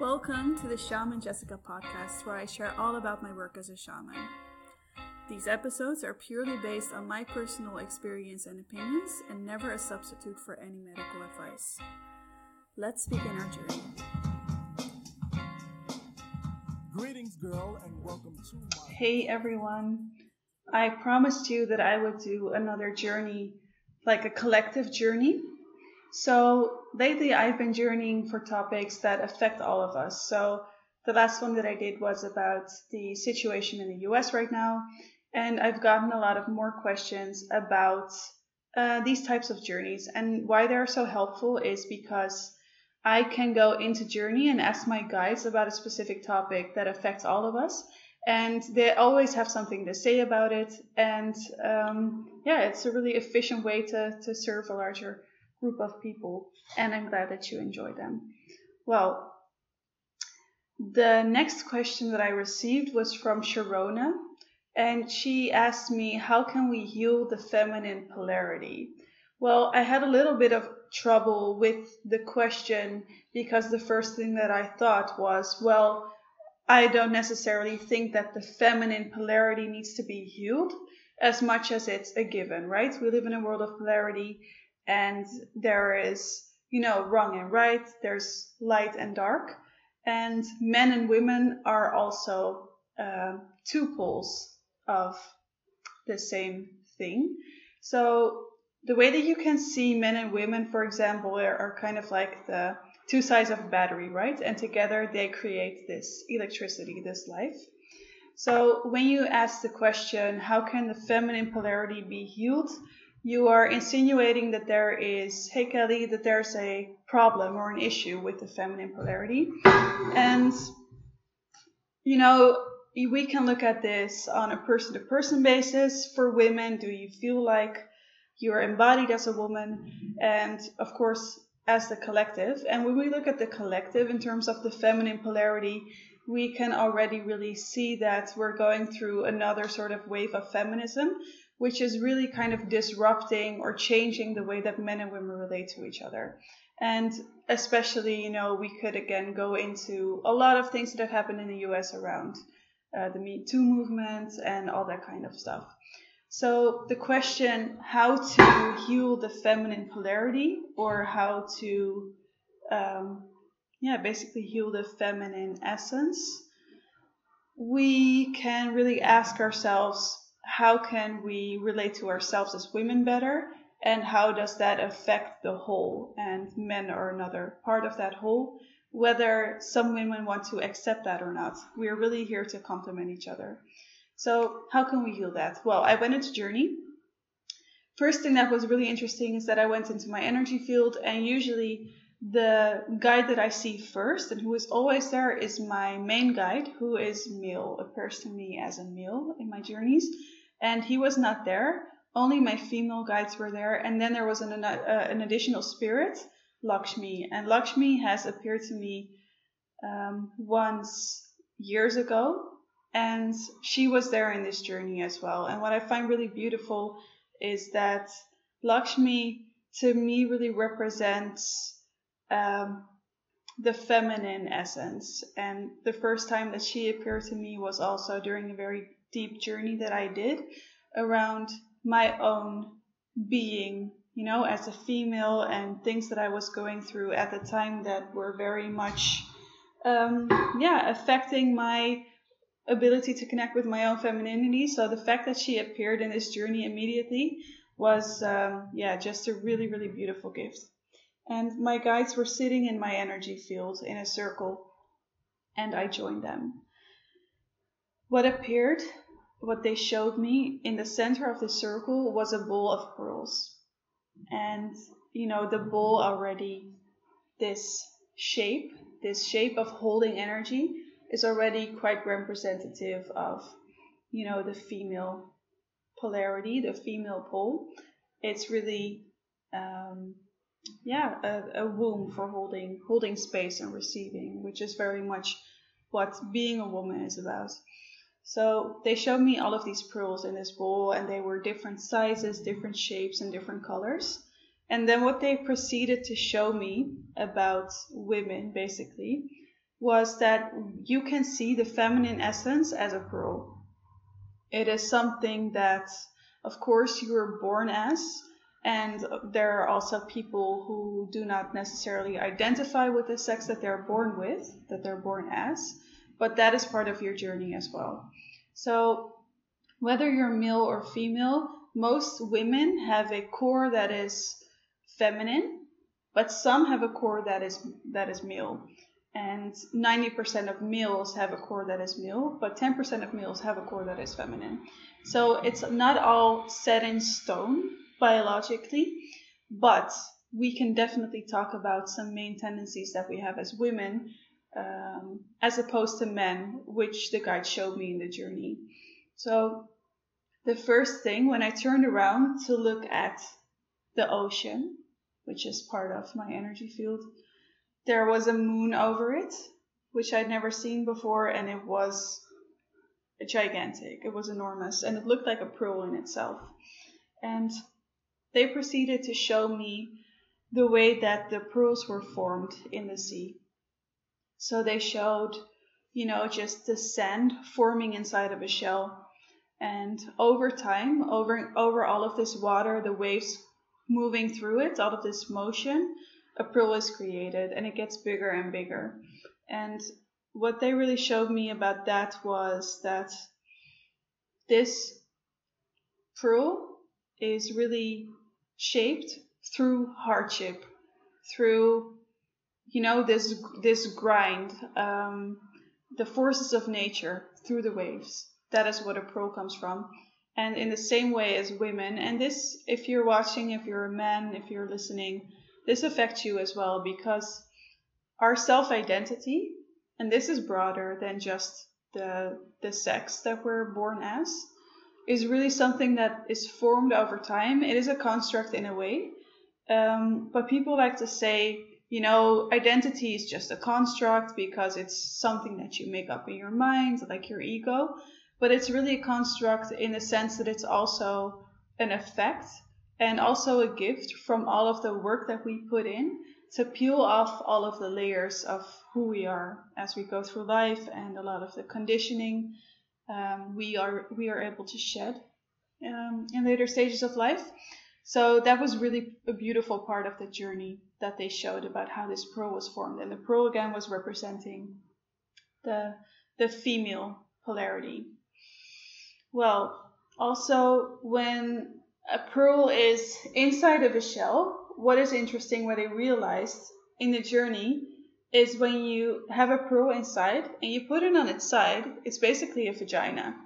Welcome to the Shaman Jessica podcast, where I share all about my work as a shaman. These episodes are purely based on my personal experience and opinions and never a substitute for any medical advice. Let's begin our journey. Greetings, girl, and welcome to my. Hey everyone. I promised you that I would do another journey, like a collective journey. So lately I've been journeying for topics that affect all of us. So the last one that I did was about the situation in the US right now. And I've gotten a lot of more questions about uh, these types of journeys. And why they're so helpful is because I can go into journey and ask my guides about a specific topic that affects all of us. And they always have something to say about it. And um, yeah, it's a really efficient way to, to serve a larger group of people, and I'm glad that you enjoy them. Well, the next question that I received was from Sharona, and she asked me, How can we heal the feminine polarity? Well, I had a little bit of trouble with the question because the first thing that I thought was, well, I don't necessarily think that the feminine polarity needs to be healed as much as it's a given, right? We live in a world of polarity and there is, you know, wrong and right, there's light and dark, and men and women are also uh, two poles of the same thing. So the way that you can see men and women, for example, are, are kind of like the two sides of a battery, right? And together they create this electricity, this life. So when you ask the question, how can the feminine polarity be healed? You are insinuating that there is, hey Kelly, that there's a problem or an issue with the feminine polarity. And, you know, we can look at this on a person to person basis. For women, do you feel like you're embodied as a woman? And of course, as the collective. And when we look at the collective in terms of the feminine polarity, we can already really see that we're going through another sort of wave of feminism which is really kind of disrupting or changing the way that men and women relate to each other. And especially, you know, we could again go into a lot of things that have happened in the US around uh, the Me Too movement and all that kind of stuff. So the question how to heal the feminine polarity or how to, um, yeah, basically heal the feminine essence, we can really ask ourselves how can we relate to ourselves as women better and how does that affect the whole and men are another part of that whole whether some women want to accept that or not. We are really here to complement each other. So how can we heal that? Well i went into journey. First thing that was really interesting is that i went into my energy field and usually the guide that i see first and who is always there is my main guide who is male appears to me as a male in my journeys and he was not there. Only my female guides were there, and then there was an, uh, an additional spirit, Lakshmi. And Lakshmi has appeared to me um, once years ago, and she was there in this journey as well. And what I find really beautiful is that Lakshmi, to me, really represents um, the feminine essence. And the first time that she appeared to me was also during a very deep journey that I did around my own being, you know, as a female and things that I was going through at the time that were very much, um, yeah, affecting my ability to connect with my own femininity. So the fact that she appeared in this journey immediately was, um, yeah, just a really, really beautiful gift. And my guides were sitting in my energy field in a circle, and I joined them. What appeared, what they showed me in the center of the circle was a bowl of pearls. And, you know, the bowl already, this shape, this shape of holding energy is already quite representative of, you know, the female polarity, the female pole. It's really, um, yeah, a, a womb for holding, holding space and receiving, which is very much what being a woman is about. So they showed me all of these pearls in this bowl, and they were different sizes, different shapes, and different colors. And then what they proceeded to show me about women, basically, was that you can see the feminine essence as a pearl. It is something that, of course, you were born as, and there are also people who do not necessarily identify with the sex that they're born with, that they're born as, but that is part of your journey as well. So, whether you're male or female, most women have a core that is feminine, but some have a core that is that is male. And 90% of males have a core that is male, but 10% of males have a core that is feminine. So it's not all set in stone biologically, but we can definitely talk about some main tendencies that we have as women um, as opposed to men, which the guide showed me in the journey. So the first thing when I turned around to look at the ocean, which is part of my energy field, there was a moon over it, which I'd never seen before, and it was gigantic. It was enormous, and it looked like a pearl in itself. And they proceeded to show me the way that the pearls were formed in the sea. So they showed, you know, just the sand forming inside of a shell. And over time, over, over all of this water, the waves moving through it, all of this motion, a pearl is created and it gets bigger and bigger. And what they really showed me about that was that this pearl is really shaped through hardship, through you know this this grind, um, the forces of nature through the waves. That is what a pro comes from. And in the same way as women, and this, if you're watching, if you're a man, if you're listening, this affects you as well because our self identity, and this is broader than just the the sex that we're born as, is really something that is formed over time. It is a construct in a way. Um, but people like to say, you know, identity is just a construct because it's something that you make up in your mind, like your ego. But it's really a construct in the sense that it's also an effect and also a gift from all of the work that we put in to peel off all of the layers of who we are as we go through life and a lot of the conditioning um, we are we are able to shed um, in later stages of life. So that was really a beautiful part of the journey that they showed about how this pearl was formed. And the pearl again was representing the the female polarity. Well, also when a pearl is inside of a shell, what is interesting, what I realized in the journey is when you have a pearl inside and you put it on its side, it's basically a vagina.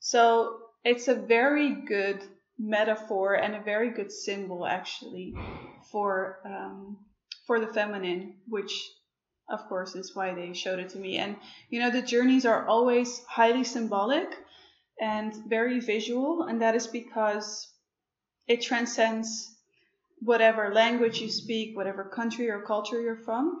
So it's a very good metaphor and a very good symbol actually for um, for the feminine, which of course is why they showed it to me. And you know the journeys are always highly symbolic and very visual, and that is because it transcends whatever language you speak, whatever country or culture you're from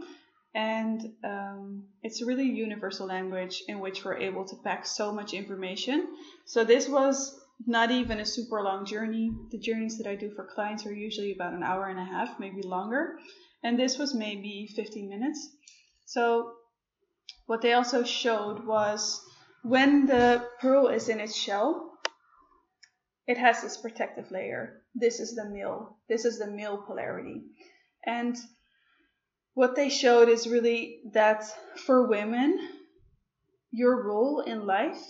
and um, it's a really universal language in which we're able to pack so much information. So this was not even a super long journey. The journeys that I do for clients are usually about an hour and a half, maybe longer, and this was maybe 15 minutes. So what they also showed was when the pearl is in its shell, it has this protective layer. This is the male. This is the male polarity. And what they showed is really that for women, your role in life.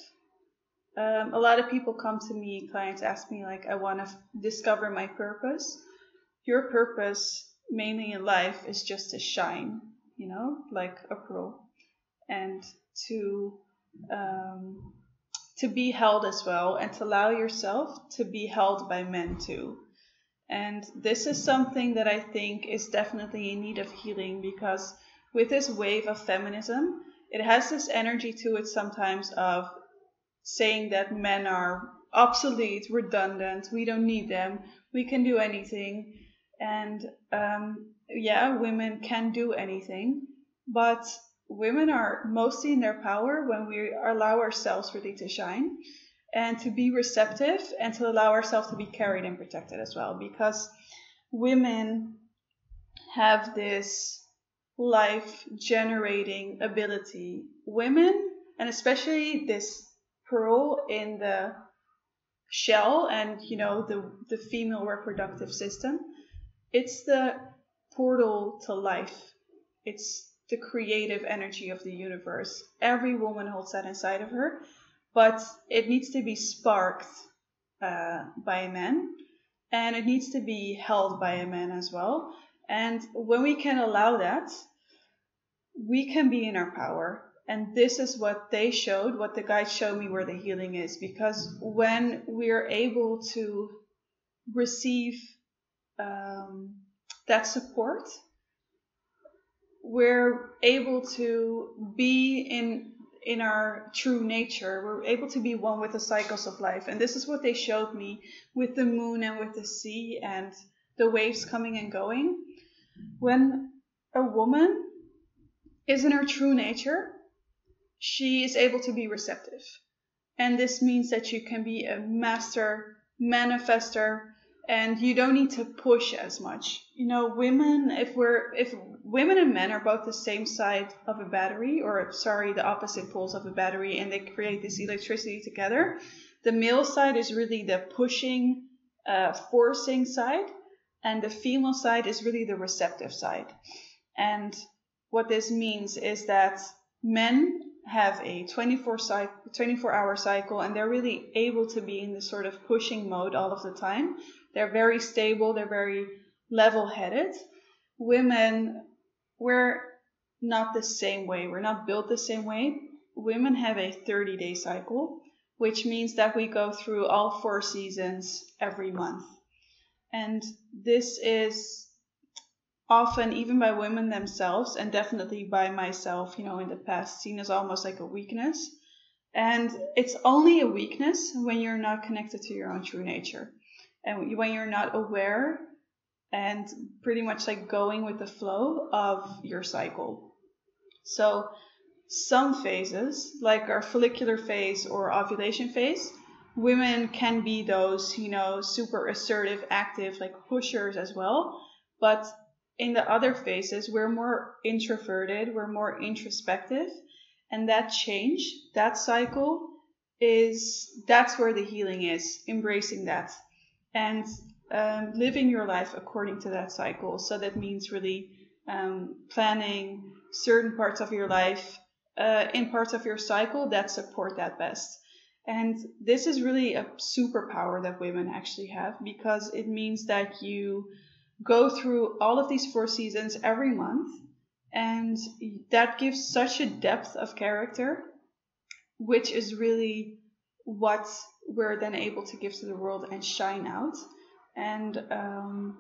Um, a lot of people come to me, clients ask me, like, I want to f- discover my purpose. Your purpose, mainly in life, is just to shine, you know, like a pearl, and to um, to be held as well, and to allow yourself to be held by men too. And this is something that I think is definitely in need of healing because with this wave of feminism, it has this energy to it sometimes of saying that men are obsolete, redundant, we don't need them, we can do anything. And um, yeah, women can do anything, but women are mostly in their power when we allow ourselves really to shine and to be receptive and to allow ourselves to be carried and protected as well because women have this life generating ability. Women, and especially this pearl in the shell and you know the the female reproductive system. It's the portal to life. It's the creative energy of the universe. Every woman holds that inside of her but it needs to be sparked uh, by a man and it needs to be held by a man as well. And when we can allow that we can be in our power and this is what they showed, what the guides showed me where the healing is. Because when we're able to receive um, that support, we're able to be in in our true nature. We're able to be one with the cycles of life. And this is what they showed me with the moon and with the sea and the waves coming and going. When a woman is in her true nature, she is able to be receptive. And this means that you can be a master manifester and you don't need to push as much. You know, women, if we're, if women and men are both the same side of a battery, or sorry, the opposite poles of a battery, and they create this electricity together, the male side is really the pushing, uh, forcing side, and the female side is really the receptive side. And what this means is that men have a 24 cycle, 24 hour cycle and they're really able to be in this sort of pushing mode all of the time. They're very stable, they're very level headed. Women, we're not the same way. We're not built the same way. Women have a 30 day cycle, which means that we go through all four seasons every month. And this is often even by women themselves and definitely by myself, you know, in the past seen as almost like a weakness. And it's only a weakness when you're not connected to your own true nature and when you're not aware and pretty much like going with the flow of your cycle. So some phases, like our follicular phase or ovulation phase, women can be those, you know, super assertive, active, like pushers as well. But in the other phases, we're more introverted, we're more introspective. And that change, that cycle is, that's where the healing is, embracing that. And um, living your life according to that cycle. So that means really um, planning certain parts of your life uh, in parts of your cycle that support that best. And this is really a superpower that women actually have because it means that you go through all of these four seasons every month. And that gives such a depth of character, which is really what we're then able to give to the world and shine out. And um,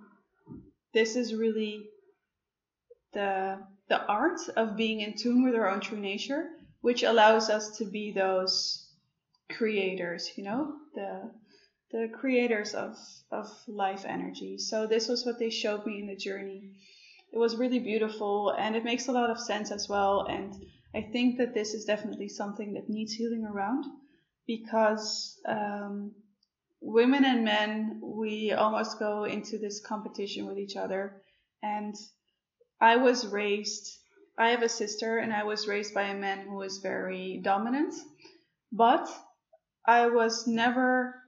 this is really the the art of being in tune with our own true nature, which allows us to be those creators, you know, the the creators of, of life energy. So this was what they showed me in the journey. It was really beautiful and it makes a lot of sense as well. And I think that this is definitely something that needs healing around because um, women and men, we almost go into this competition with each other. And I was raised, I have a sister, and I was raised by a man who was very dominant, but I was never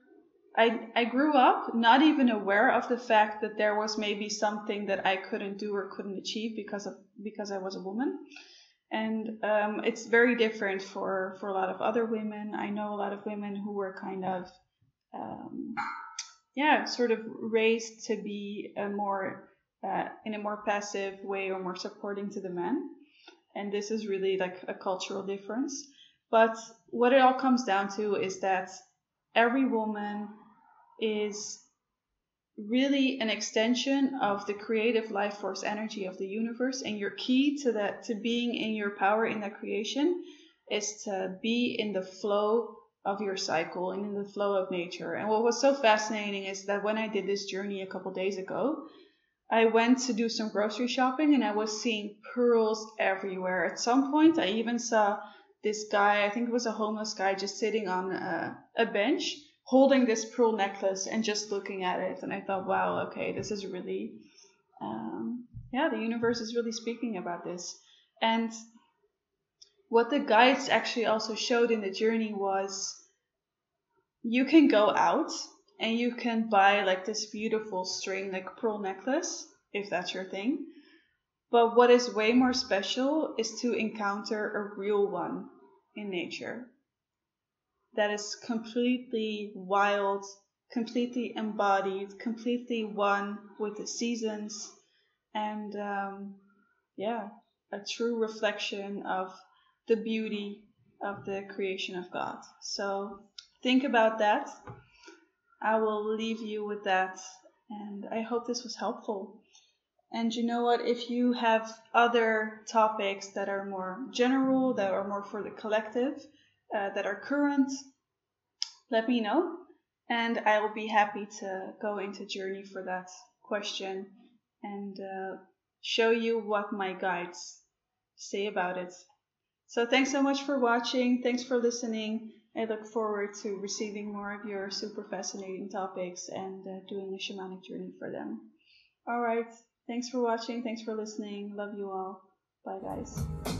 I, I grew up not even aware of the fact that there was maybe something that I couldn't do or couldn't achieve because of because I was a woman. And um, it's very different for, for a lot of other women. I know a lot of women who were kind of, um, yeah, sort of raised to be a more uh, in a more passive way or more supporting to the men. And this is really like a cultural difference. But what it all comes down to is that every woman is really an extension of the creative life force energy of the universe. And your key to that to being in your power in that creation is to be in the flow of your cycle and in the flow of nature. And what was so fascinating is that when i did this journey a couple days ago i went to do some grocery shopping and i was seeing pearls everywhere. At some point i even saw this guy i think it was a homeless guy just sitting on a, a bench holding this pearl necklace and just looking at it. And I thought, wow, okay, this is really, um, yeah, the universe is really speaking about this. And what the guides actually also showed in the journey was you can go out and you can buy like this beautiful string, like pearl necklace, if that's your thing. But what is way more special is to encounter a real one in nature that is completely wild, completely embodied, completely one with the seasons, and um, yeah, a true reflection of the beauty of the creation of God. So think about that. I will leave you with that, and I hope this was helpful. And you know what? If you have other topics that are more general, that are more for the collective, uh, that are current, let me know. And I will be happy to go into journey for that question and uh, show you what my guides say about it. So thanks so much for watching. Thanks for listening. I look forward to receiving more of your super fascinating topics and uh, doing a shamanic journey for them. All right. Thanks for watching. Thanks for listening. Love you all. Bye, guys.